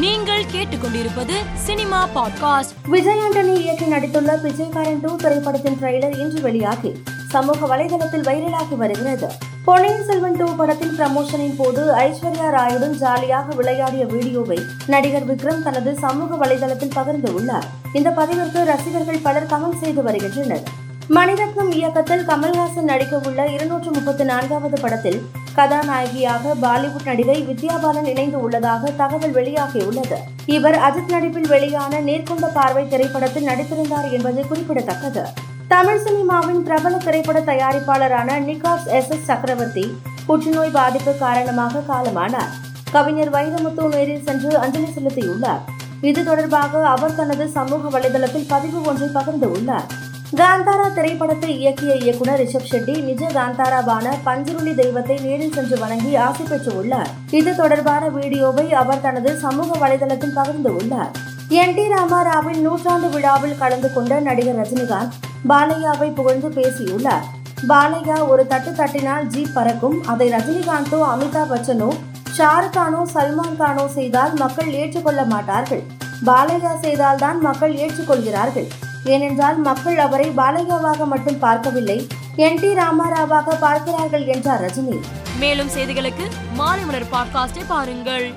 நீங்கள் கேட்டுக்கொண்டிருப்பது cinema podcast. Vijay Antony இயக்கி நடித்துள்ள விஜயகாரன் டூ திரைப்படத்தின் ட்ரெய்லர் இன்று வெளியாகி சமூக வலைதளத்தில் வைரலாகி வருகிறது. பொன்னியின் செல்வன் டூ படத்தின் ப்ரமோஷனின் போது ஐஸ்வர்யா ராயுடன் ஜாலியாக விளையாடிய வீடியோவை நடிகர் விக்ரம் தனது சமூக வலைதளத்தில் பகிர்ந்து உள்ளார். இந்த பதிவிற்கு ரசிகர்கள் பலர் கமெண்ட் செய்து வருகின்றனர். மணிரத்னம் இயக்கத்தில் கமல்ஹாசன் நடிக்க உள்ள இருநூற்று முப்பத்தி நான்காவது படத்தில் கதாநாயகியாக பாலிவுட் நடிகை வித்யா பாலன் இணைந்து உள்ளதாக தகவல் வெளியாகியுள்ளது. இவர் அஜித் நடிப்பில் வெளியான நேர்கொண்ட பார்வை திரைப்படத்தில் நடித்திருந்தார் என்பது குறிப்பிடத்தக்கது. தமிழ் சினிமாவின் பிரபல திரைப்பட தயாரிப்பாளரான நிகாஸ் எஸ் எஸ் சக்கரவர்த்தி புற்றுநோய் பாதிப்பு காரணமாக காலமானார். கவிஞர் வைரமுத்து நேரில் சென்று அஞ்சலி செலுத்தியுள்ளார். இது தொடர்பாக அவர் தனது சமூக வலைதளத்தில் பதிவு ஒன்றை பகிர்ந்துள்ளார் காந்தாரா திரைப்படத்தை இயக்கிய இயக்குனர் ரிஷப் ஷெட்டி நிஜ காந்தாராவான பஞ்சுருளி தெய்வத்தை நேரில் சென்று வணங்கி ஆசை பெற்று உள்ளார். இது தொடர்பான வீடியோவை அவர் தனது சமூக வலைதளத்தில் பகிர்ந்துள்ளார் என் டி ராமாராவின் நூற்றாண்டு விழாவில் கலந்து கொண்ட நடிகர் ரஜினிகாந்த் பாலையாவை புகழ்ந்து பேசியுள்ளார். பாலையா ஒரு தட்டு தட்டினால் ஜீப் பறக்கும். அதை ரஜினிகாந்தோ அமிதாப் பச்சனோ ஷாருக் கானோ சல்மான் கானோ செய்தால் மக்கள் ஏற்றுக்கொள்ள மாட்டார்கள். பாலையா செய்தால்தான் மக்கள் ஏற்றுக்கொள்கிறார்கள். ஏனென்றால் மக்கள் அவரை பாலகாவாக மட்டும் பார்க்கவில்லை. என் டி ராமாராவாக பார்க்கிறார்கள் என்றார் ரஜினி. மேலும் செய்திகளுக்கு மாலை மலர் பாட்காஸ்டை பாருங்கள்.